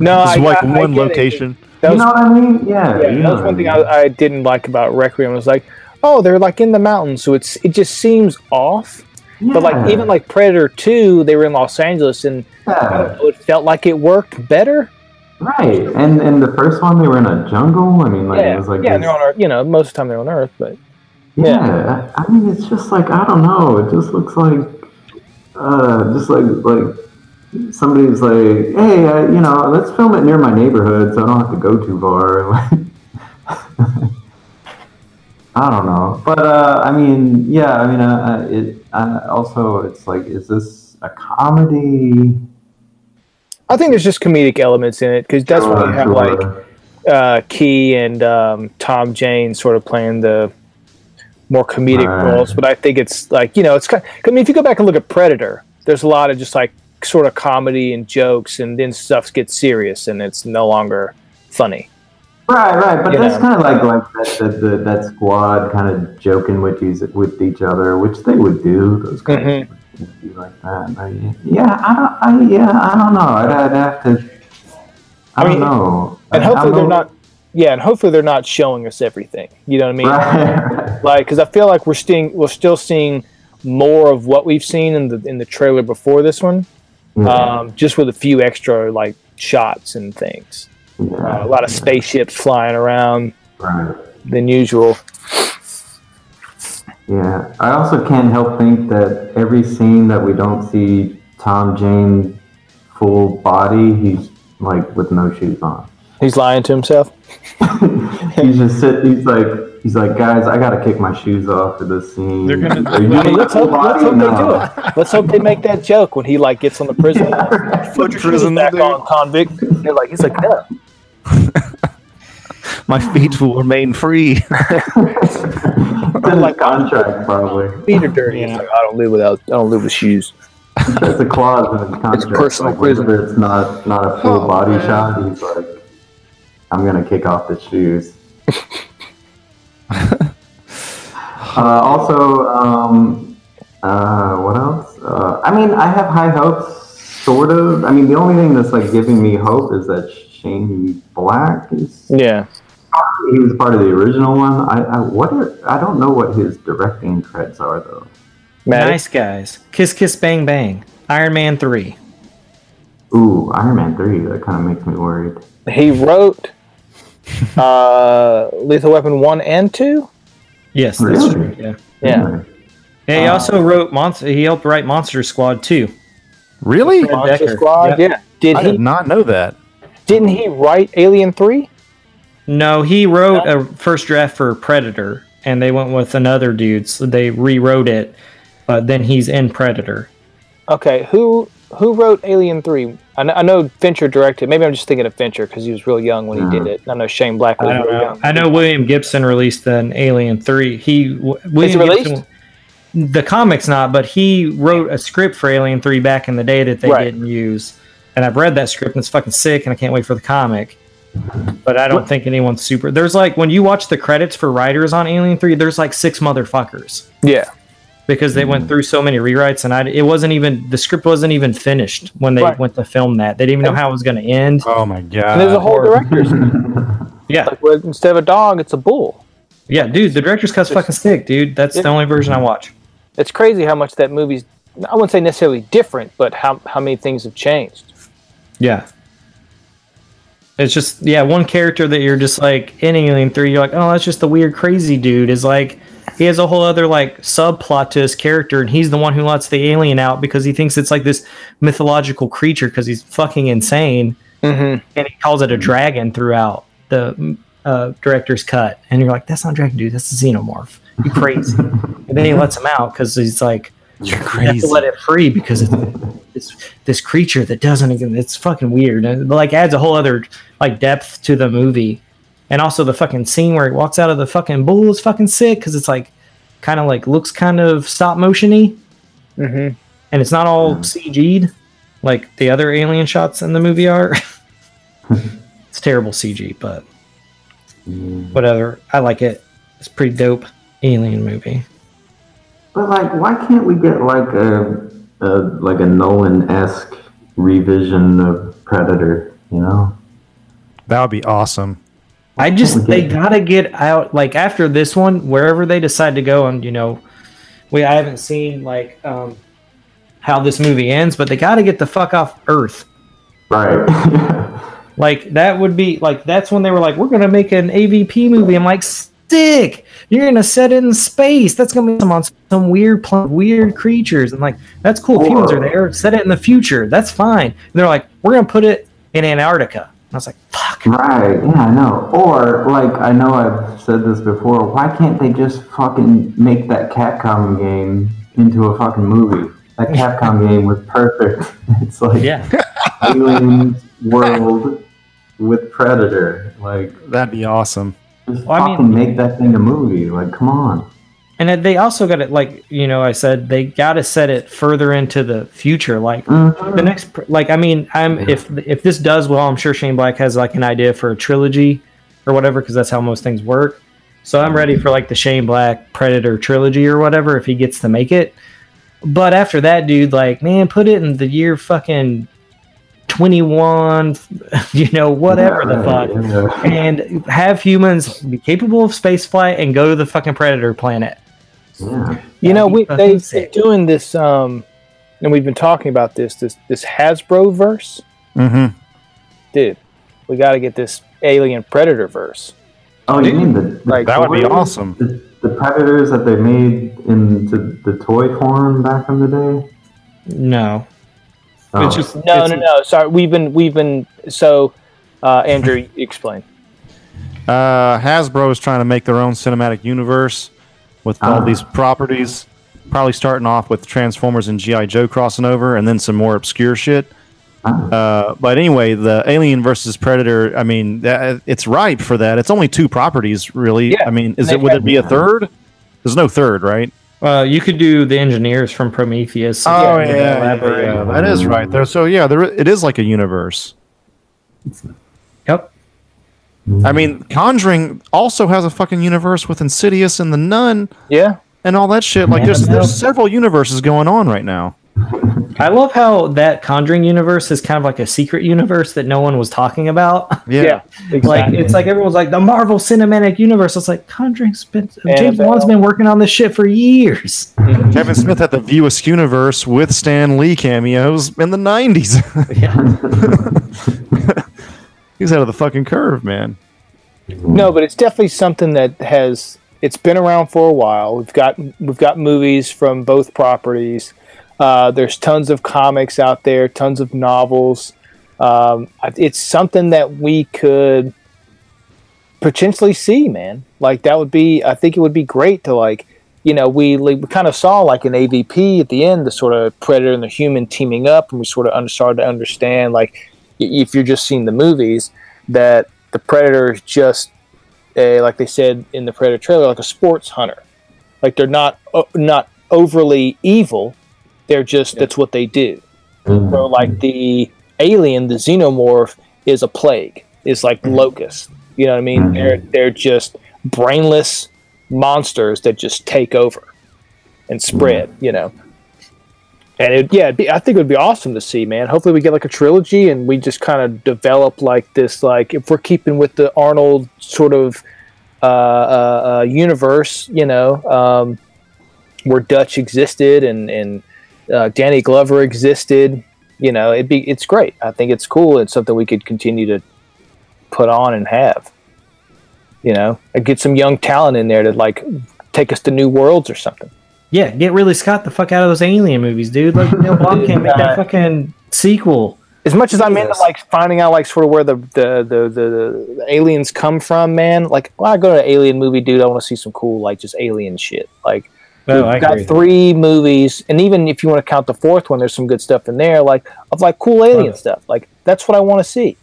No, It's like I- I one get it. location. That you know what I mean? Yeah. yeah, you that know was what one thing I I. I didn't like about Requiem. Was like, oh, they're like in the mountains, so it's it just seems off. But like even like Predator Two, they were in Los Angeles, and Yeah. it felt like it worked better. Right, and and the first one they were in a jungle. I mean, like yeah, it was like yeah, this- they're on Earth. You know, most of the time they're on Earth, but yeah. I mean, it's just like I don't know. It just looks like, uh, just like like somebody's like, hey, uh, you know, let's film it near my neighborhood, so I don't have to go too far. I don't know, but uh, I mean, yeah, I mean, uh, uh, it uh, also it's like, is this a comedy? I think there's just comedic elements in it because that's when Sure, you have sure. like uh, Key and um, Tom Jane sort of playing the more comedic Right. roles. But I think it's like you know, it's kind. of, I mean, if you go back and look at Predator, there's a lot of just like sort of comedy and jokes, and then stuff gets serious, and it's no longer funny. Right, right, but You that's know. kind of like like that, that, that, that squad kind of joking with each with each other, which they would do. Those guys Mhm. would be like that. But yeah, I don't. I yeah, I don't know. I'd, I'd have to. I, I mean, don't know. And I- hopefully they're not. Yeah, and hopefully they're not showing us everything. You know what I mean? Right, like because I feel like we're seeing we're still seeing more of what we've seen in the in the trailer before this one, Yeah, um, just with a few extra like shots and things. Uh, a lot of spaceships flying around right. than usual. Yeah, I also can't help think that every scene that we don't see Tom Jane full body, he's like with no shoes on. He's lying to himself. he's just sit. He's like, he's like, guys, I gotta kick my shoes off for this scene. They're gonna- I mean, let's hope, let's hope they do it. Let's hope they make that joke when he like gets on the prison. Put your shoes Prison, back dude. on, convict. They're like, he's like, no. My feet will remain free. In like contract, probably. Feet are dirty. He's like, I don't live without. I don't live with shoes. That's a clause in his contract. It's personal like, prison. It's not not a full oh, body shot. He's like, I'm gonna kick off the shoes. Uh, also, um, uh, what else? Uh, I mean, I have high hopes, sort of. I mean, the only thing that's like giving me hope is that Shane Black is Yeah. he was part of the original one. I, I what are, I don't know what his directing creds are though. Maddie? Nice guys. Kiss Kiss Bang Bang. Iron Man three. Ooh, Iron Man three. That kind of makes me worried. He wrote uh, Lethal Weapon one and two. Yes, that's Really? true. Yeah. Yeah. Hmm. Yeah, he also wrote Monster. He helped write Monster Squad too. Really? Monster Dekker. Squad. Yeah. Yeah. Did I he? did not know that. Didn't he write Alien three? No, he wrote a first draft for Predator, and they went with another dude, so they rewrote it. But then he's in Predator. Okay. Who who wrote Alien three? I know, I know Fincher directed. Maybe I'm just thinking of Fincher because he was real young when he did uh-huh. it. I know Shane Black was I real know. young. I know William Gibson released an Alien Three. He w- William released? Gibson, the comics not, but he wrote a script for Alien Three back in the day that they Right. didn't use. And I've read that script and it's fucking sick, and I can't wait for the comic. But I don't think anyone's super. There's like when you watch the credits for writers on Alien Three, there's like six motherfuckers Yeah. Because they went hmm. through so many rewrites, and I it wasn't even the script wasn't even finished when they Right. went to film that. They didn't even know how it was going to end. Oh my god! And there's a whole director's Yeah, like well, instead of a dog, it's a bull. yeah, dude, the director's cut's fucking sick, dude. That's the only version I watch. It's crazy how much that movie's. I wouldn't say necessarily different, but how how many things have changed. Yeah. It's just yeah, one character that you're just like in Alien Three, you're like, oh, that's just the weird, crazy dude. Is like he has a whole other like subplot to his character, and he's the one who lets the alien out because he thinks it's like this mythological creature because he's fucking insane, Mm-hmm. and he calls it a dragon throughout the uh, director's cut, and you're like, that's not a dragon, dude. That's a xenomorph. You crazy? and then he lets him out because he's like, You're you have crazy. to let it free because it's this this creature that doesn't even it's fucking weird it, like adds a whole other like depth to the movie and also the fucking scene where he walks out of the fucking bull is fucking sick because it's like kind of like looks kind of stop motiony Mm-hmm. and it's not all cg'd like the other alien shots in the movie are it's terrible cg but whatever i like it it's a pretty dope alien movie But like, why can't we get like a, a like a Nolan esque revision of Predator? You know? That would be awesome. I just they gotta get out like after this one, wherever they decide to go, and you know, we I haven't seen like um how this movie ends, but they gotta get the fuck off Earth. Right. Like that would be like that's when they were like, we're gonna make an AVP movie. I'm like, sick. You're gonna set it in space. That's gonna be some on some weird pl- weird creatures, and like that's cool. Humans are there, set it in the future. That's fine. And they're like, we're gonna put it in Antarctica. And I was like, fuck. Right, yeah, I know. Or, like, I know I've said this before, why can't they just fucking make that Capcom game into a fucking movie? That Capcom game was perfect. It's like Yeah. Aliens World with Predator. Like, That'd be awesome. just Well, I mean- fucking make that thing a movie. Like, come on. And they also got it like you know I said they got to set it further into the future. Like the mm-hmm. next, like I mean, I'm if if this does well, I'm sure Shane Black has like an idea for a trilogy or whatever because that's how most things work. So I'm ready for like the Shane Black Predator trilogy or whatever if he gets to make it. But after that, dude, like man, put it in the year fucking 21, you know, whatever the fuck Yeah. and have humans be capable of space flight and go to the fucking predator planet. Yeah. You know, we they, they're sick. doing this, um, and we've been talking about this this this Hasbro verse, Mm-hmm. dude. We got to get this Alien Predator verse. Oh, you mean the, the Like, That would be awesome. The, the Predators that they made into the toy form back in the day? No, Oh. it's just No, it's- no, no. Sorry, we've been we've been so. Uh, Andrew, you explain. Uh, Hasbro is trying to make their own cinematic universe with all Ah. these properties. Probably starting off with Transformers and GI Joe crossing over, and then some more obscure shit. Ah. Uh, but anyway, the Alien versus Predator. I mean, that, it's ripe for that. It's only two properties, really. Yeah, I mean, is it? Would it be a third? There's no third, right? Uh, you could do the engineers from Prometheus. Oh They yeah, elaborate. yeah, that is right there. So yeah, there it is like a universe. Yep. I mean, Conjuring also has a fucking universe with Insidious and the Nun Yeah, and all that shit. Like, there's there's several universes going on right now. I love how that Conjuring universe is kind of like a secret universe that no one was talking about. Yeah. like it's like everyone's like the Marvel Cinematic Universe. It's like Conjuring's been uh, James Annabelle. Wan's been working on this shit for years. Mm-hmm. Kevin Smith had the View Universe with Stan Lee cameos in the 90s. He's out of the fucking curve, man. No, but it's definitely something that has it's been around for a while. We've got we've got movies from both properties. Uh, there's tons of comics out there, tons of novels. Um, it's something that we could potentially see, man. Like that would be, I think it would be great to like, you know, we we kind of saw like an AVP at the end, the sort of predator and the human teaming up, and we sort of started to understand like, if you're just seeing the movies, that the predator is just a, like they said in the predator trailer, like a sports hunter. Like they're not o- not overly evil. They're just that's what they do. Mm-hmm. So like the alien, the xenomorph, is a plague. Is like mm-hmm. locust. You know what I mean? Mm-hmm. They're they're just brainless monsters that just take over and spread. You know. And it, yeah, be, I think it would be awesome to see, man. Hopefully, we get like a trilogy, and we just kind of develop like this, like if we're keeping with the Arnold sort of uh, uh, uh, universe, you know, um, where Dutch existed and and uh, Danny Glover existed. You know, it'd be it's great. I think it's cool. It's something we could continue to put on and have. You know, and get some young talent in there to like take us to new worlds or something. Yeah, get Ridley Scott the fuck out of those alien movies, dude. Like Neil Blomkamp made that fucking sequel. As much as I'm into like finding out like sort of where the the the, the, the aliens come from, man. Like when I go to an alien movie, dude, I want to see some cool like just alien shit. Like Oh, we've I got agree three movies, and even if you want to count the fourth one, there's some good stuff in there, like of like cool alien Right. stuff. Like that's what I want to see.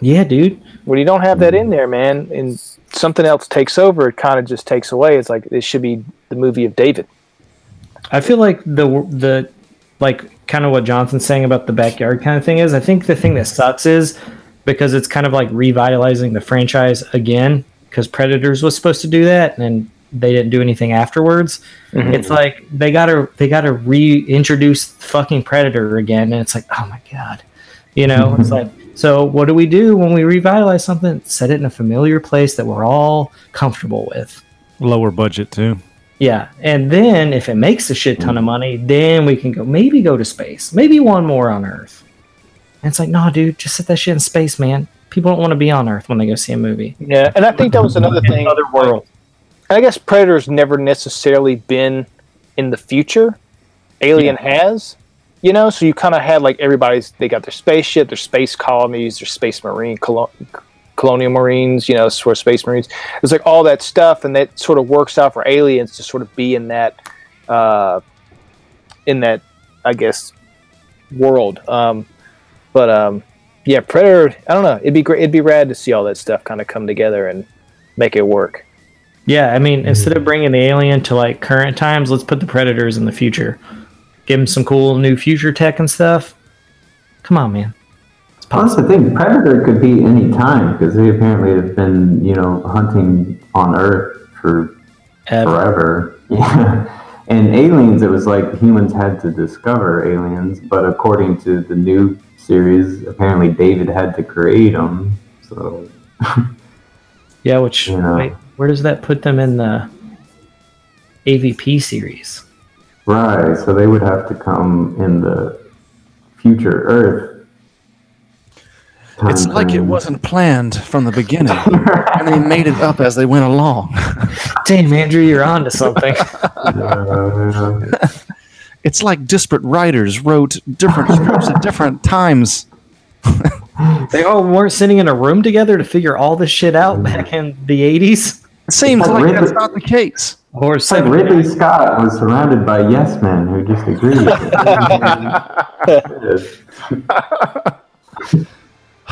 Yeah, dude. When you don't have that hmm. in there, man, and something else takes over, it kind of just takes away. It's like it should be the movie of David. I feel like the the like kind of what Johnson's saying about the backyard kind of thing is. I think the thing that sucks is because it's kind of like revitalizing the franchise again because Predators was supposed to do that and they didn't do anything afterwards. Mhm. It's like they gotta they gotta reintroduce fucking Predator again, and it's like oh my god, you know. It's like so what do we do when we revitalize something? Set it in a familiar place that we're all comfortable with. Lower budget, too. Yeah, and then if it makes a shit ton of money, then we can go maybe go to space, maybe one more on Earth. And it's like, nah, dude, just set that shit in space, man. People don't want to be on Earth when they go see a movie. Yeah, and I think that was another thing. Other world. I guess Predator's never necessarily been in the future. Alien has, you know. So you kind of had like everybody's. They got their spaceship, their space colonies, their space marine colo- colonial marines. You know, sort of space marines. It's like all that stuff, and that sort of works out for aliens to sort of be in that, uh, in that, I guess, world. Um, but um, yeah, Predator. I don't know. It'd be great. It'd be rad to see all that stuff kind of come together and make it work. Yeah, I mean, instead of bringing the alien to like current times, let's put the predators in the future. Give them some cool new future tech and stuff. Come on, man. It's Plus, I think Predator could be any time because they apparently have been, you know, hunting on Earth for Ever. forever. Yeah. And aliens, it was like humans had to discover aliens, but according to the new series, apparently David had to create them. So, Yeah, which Yeah. wait, where does that put them in the AVP series? Right. So they would have to come in the future Earth. It's like it wasn't planned from the beginning, and they made it up as they went along. Damn, Andrew, you're on to something. Uh, It's like disparate writers wrote different scripts at different times. they all weren't sitting in a room together to figure all this shit out back in the 80s? It seems It's like like Ridley- that's not the case. Or It's like Ridley Scott was surrounded by yes men who just agreed.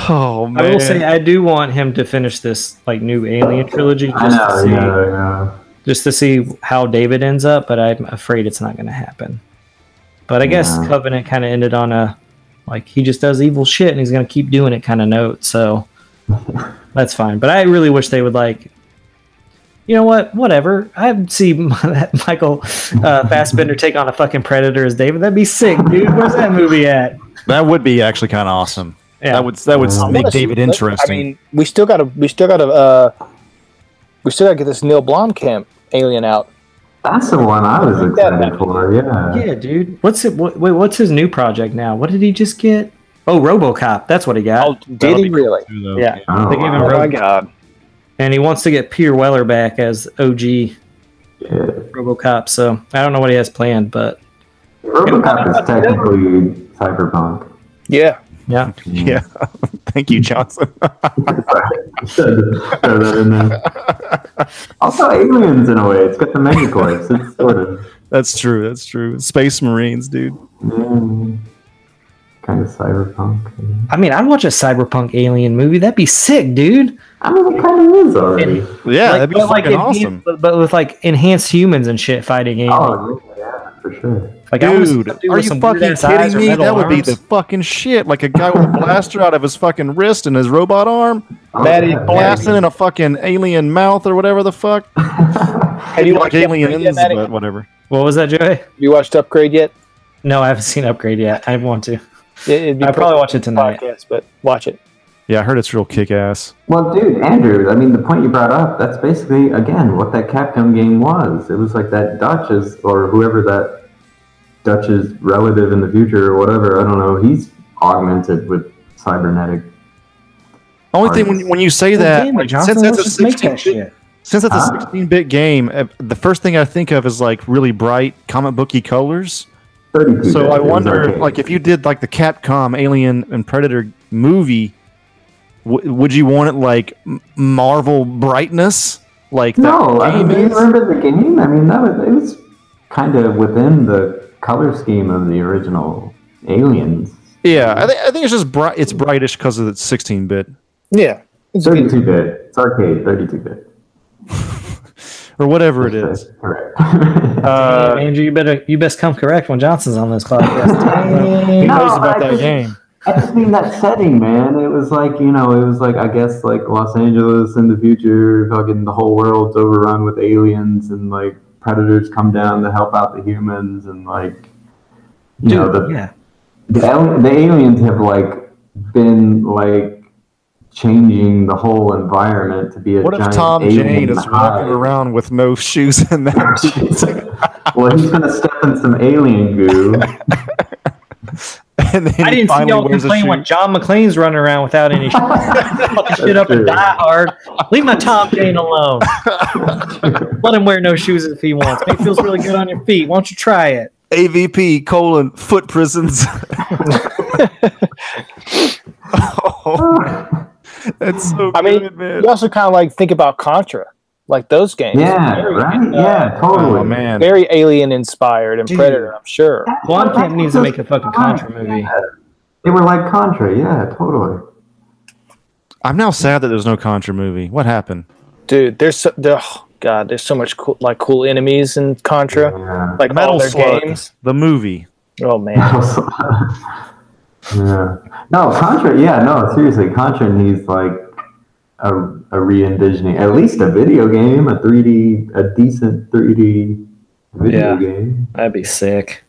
Oh man! I will say I do want him to finish this like new Alien trilogy I just to see yeah, yeah. just to see how David ends up, but I'm afraid it's not going to happen. But I guess Yeah. Covenant kind of ended on a like he just does evil shit and he's going to keep doing it kind of note. So that's fine. But I really wish they would like you know what? Whatever. I'd see Michael uh, Fassbender take on a fucking predator as David. That'd be sick, dude. Where's that movie at? That would be actually kind of awesome. Yeah. That would that would I make wanna see- David I interesting. mean, we still got to we still got to uh, we still got to get this Neil Blomkamp alien out. That's the one I was excited for. Yeah. Yeah, dude. What's it? What, wait, what's his new project now? What did he just get? Oh, RoboCop. That's what he got. Oh, did he really? yeah, Oh, they gave him wow. Oh my god! And he wants to get Peter Weller back as OG Yeah. RoboCop. So I don't know what he has planned, but RoboCop is technically cyberpunk. Yeah, yeah, yeah. Thank you, Johnson. Throw that. Also, aliens in a way. It's got the megacorps. It's sort of That's true. That's true. Space Marines, dude. yeah, kind of cyberpunk. I mean, I'd watch a cyberpunk alien movie. That'd be sick, dude. I mean, it kind of is already. Yeah, Like, that'd be but, like, fucking enhanced- awesome. But, but with like enhanced humans and shit fighting aliens. Oh, yeah, for sure. like, I wanna see Dude, are you fucking kidding me? metal That would be the fucking shit. Like a guy with a blaster out of his fucking wrist and his robot arm, oh, Maddie, yeah. blasting in a fucking alien mouth or whatever the fuck. have you like watched Upgrade yet, aliens, but whatever. What was that, Joey? Have you watched Upgrade yet? No, I haven't seen Upgrade yet. I want to. It- I'll probably watch it tonight. Podcast, but watch it. Yeah, I heard it's real kick ass. Well, dude, Andrew, I mean, the point you brought up, that's basically, again, what that Capcom game was. It was like that Dutch's, or whoever that Dutch's relative in the future, or whatever, I don't know, he's augmented with cybernetic. Only thing when, when you say that, Damn like, Johnson, since that's a 16 that shit. since that's a Huh? 16 bit game, uh, the first thing I think of is like really bright comic booky colors. So bit, I wonder, like, if you did like the Capcom Alien and Predator movie, w- would you want it like Marvel brightness, like No, I mean, do you remember the game? I mean, that was, it was kind of within the color scheme of the original Aliens. Yeah, I, th- I think it's just bright. It's brightish because of the 16 bit Yeah, 32 bit. It's arcade, 32 bit. or whatever it is. Correct. Uh, Andrew, you better you best come correct when Johnson's on this podcast. he No, knows about I that just- game. I just mean that setting, man. It was like, you know, it was like, I guess, like Los Angeles in the future, fucking the whole world's overrun with aliens and like predators come down to help out the humans and like, you know, the, yeah. the, the aliens have like been like changing the whole environment to be a what if Tom alien Jane is hive. walking around with no shoes in that? well, he's gonna step in some alien goo. and then I he didn't see y'all complain when John McClane's running around without any shoes. Shit up and die hard. Leave my Tom Jane alone. Let him wear no shoes if he wants. It feels really good on your feet. Why don't you try it? AVP colon foot prisons. oh, that's so I mean, good, man. you also kind of like think about Contra, like those games. Yeah, Very, right. uh, Yeah, totally. Oh man, Very alien inspired and Dude. Predator, I'm sure. Blomkamp needs to make a fucking Contra movie. They were like Contra. Yeah, totally. I'm now sad that there's no Contra movie. What happened? Dude, there's so, there, oh, God, there's so much cool, like cool enemies in Contra, Yeah. like all Metal their Slug, games. the movie. Oh man, yeah. No, Contra. Yeah, no, seriously, Contra needs like a, a re-envisioning, at least a video game, a 3D, a decent 3D video Yeah. game. That'd be sick.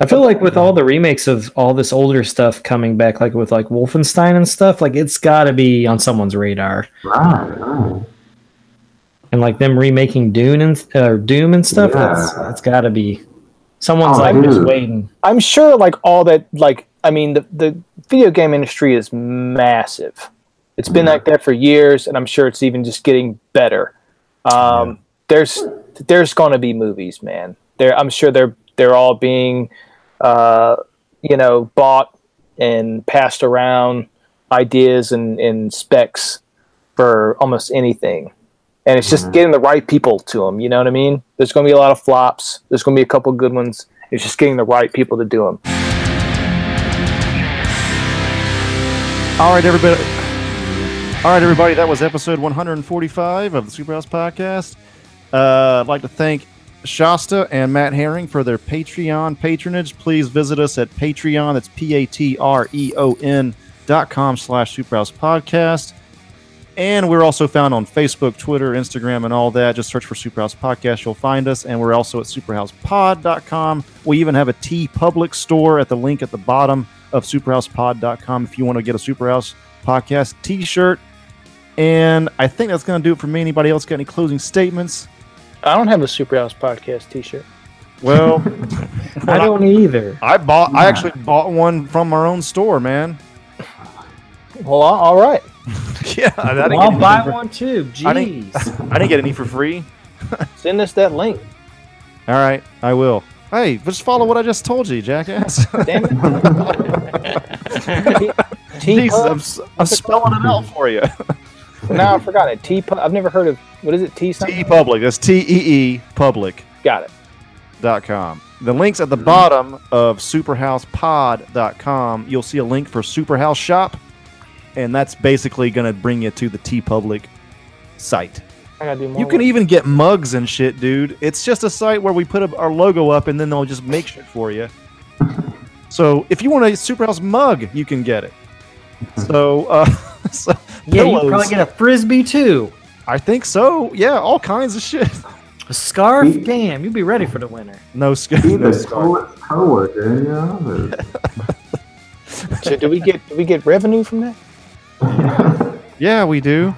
I feel like with all the remakes of all this older stuff coming back, like with like Wolfenstein and stuff, like it's got to be on someone's radar. Right, right. And like them remaking Dune and uh, Doom and stuff, Yeah. that's that's got to be someone's Oh, like just waiting. I'm sure like all that, like I mean, the the video game industry is massive. It's been like that for years, and I'm sure it's even just getting better. Um, There's there's going to be movies, man. There, I'm sure they're they're all being, uh, you know, bought and passed around ideas and, and specs for almost anything. And it's just getting the right people to them. You know what I mean? There's going to be a lot of flops. There's going to be a couple good ones. It's just getting the right people to do them. All right, everybody. All right, everybody. That was episode 145 of the Superhouse Podcast. Uh, I'd like to thank Shasta and Matt Herring for their Patreon patronage. Please visit us at Patreon. That's P A T R E O N dot com slash Superhouse Podcast. And we're also found on Facebook, Twitter, Instagram, and all that. Just search for Superhouse Podcast. You'll find us. And we're also at superhousepod.com. We even have a TeePublic store at the link at the bottom of superhousepod.com if you want to get a Superhouse Podcast t shirt. And I think that's going to do it for me. Anybody else got any closing statements? I don't have a Superhouse podcast T-shirt. Well, I don't either. I bought. I actually bought one from our own store, man. Well, all all right. yeah, I didn't I'll buy for- one too. I didn't, Jeez. I didn't get any for free. Send us that link. All right, I will. Hey, just follow what I just told you, jackass. Damn it. T- Jesus, I'm, s- I'm spelling it out for you. No, I forgot it. T. I've never heard of. What is it? T. TeePublic. That's T E E Public. Got it. dot com. The link's at the bottom of superhousepod.com. You'll see a link for Superhouse Shop, and that's basically going to bring you to the TeePublic site. I gotta do more. You can work. even get mugs and shit, dude. It's just a site where we put a, our logo up and then they'll just make shit for you. so if you want a Superhouse mug, you can get it. So, uh, so Yeah, you probably get a frisbee too. I think so. Yeah, all kinds of shit. A scarf? Damn, you'd be ready for the winter. No, sc- Be no the scarf. coolest coworker, you know? So do we get do we get revenue from that? Yeah, we do.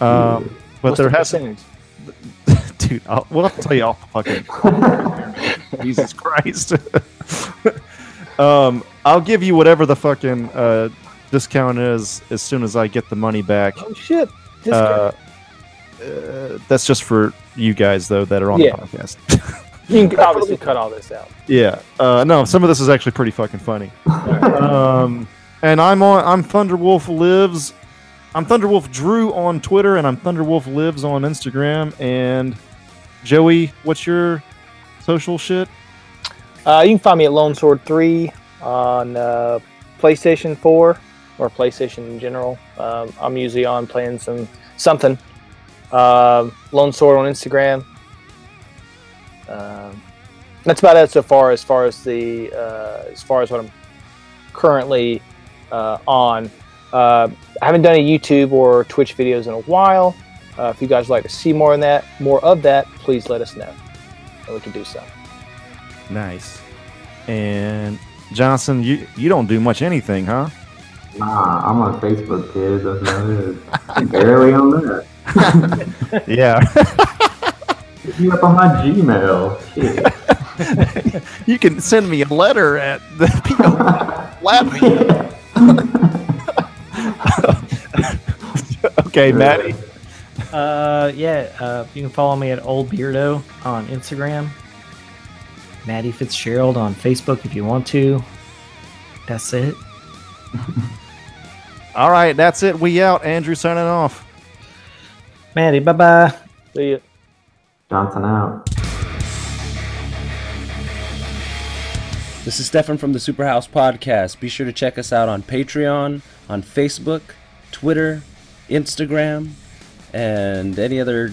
Um, but What's there the has percentage? dude. I'll, we'll have to tell you off fucking. Jesus Christ. um, I'll give you whatever the fucking uh, discount is as soon as I get the money back. Oh shit! Uh, uh, that's just for you guys though that are on Yeah. the podcast. you can obviously cut all this out. yeah. Uh, no, some of this is actually pretty fucking funny. um, and I'm on. I'm Thunderwolf lives. I'm Thunderwolf Drew on Twitter, and I'm Thunderwolf lives on Instagram. And Joey, what's your social shit? Uh, you can find me at Lone Sword Three on uh, PlayStation Four or PlayStation in general. Um, I'm usually on playing some something. Um Lone Sword on Instagram. Um, that's about it so far. As far as the uh, as far as what I'm currently uh, on. Uh, I haven't done any YouTube or Twitch videos in a while. Uh, if you guys would like to see more of that, more of that, please let us know, and we can do so. Nice. And Johnson, you you don't do much anything, huh? Nah, I'm on Facebook, kid. That's about it. I'm barely on that. yeah. Hit me up on my Gmail. Shit. you can send me a letter at the PO Latvia. okay, Maddie. Uh, yeah, uh, you can follow me at Old Beardo on Instagram. Maddie Fitzgerald on Facebook if you want to. That's it. All right, that's it. We out. Andrew signing off. Maddie, bye bye. See ya. Johnson out. This is Stefan from the Superhouse Podcast. Be sure to check us out on Patreon, on Facebook, Twitter, Instagram, and any other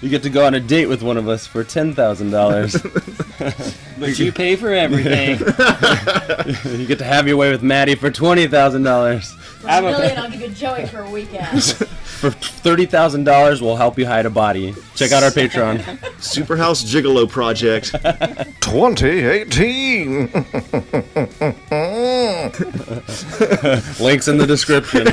You get to go on a date with one of us for ten thousand dollars. But you pay for everything. you get to have your way with Maddie for twenty thousand dollars. For a million, I'll give you Joey for a weekend. For thirty thousand dollars, we'll help you hide a body. Check out our Patreon. Superhouse Gigolo Project. 2018. Links in the description.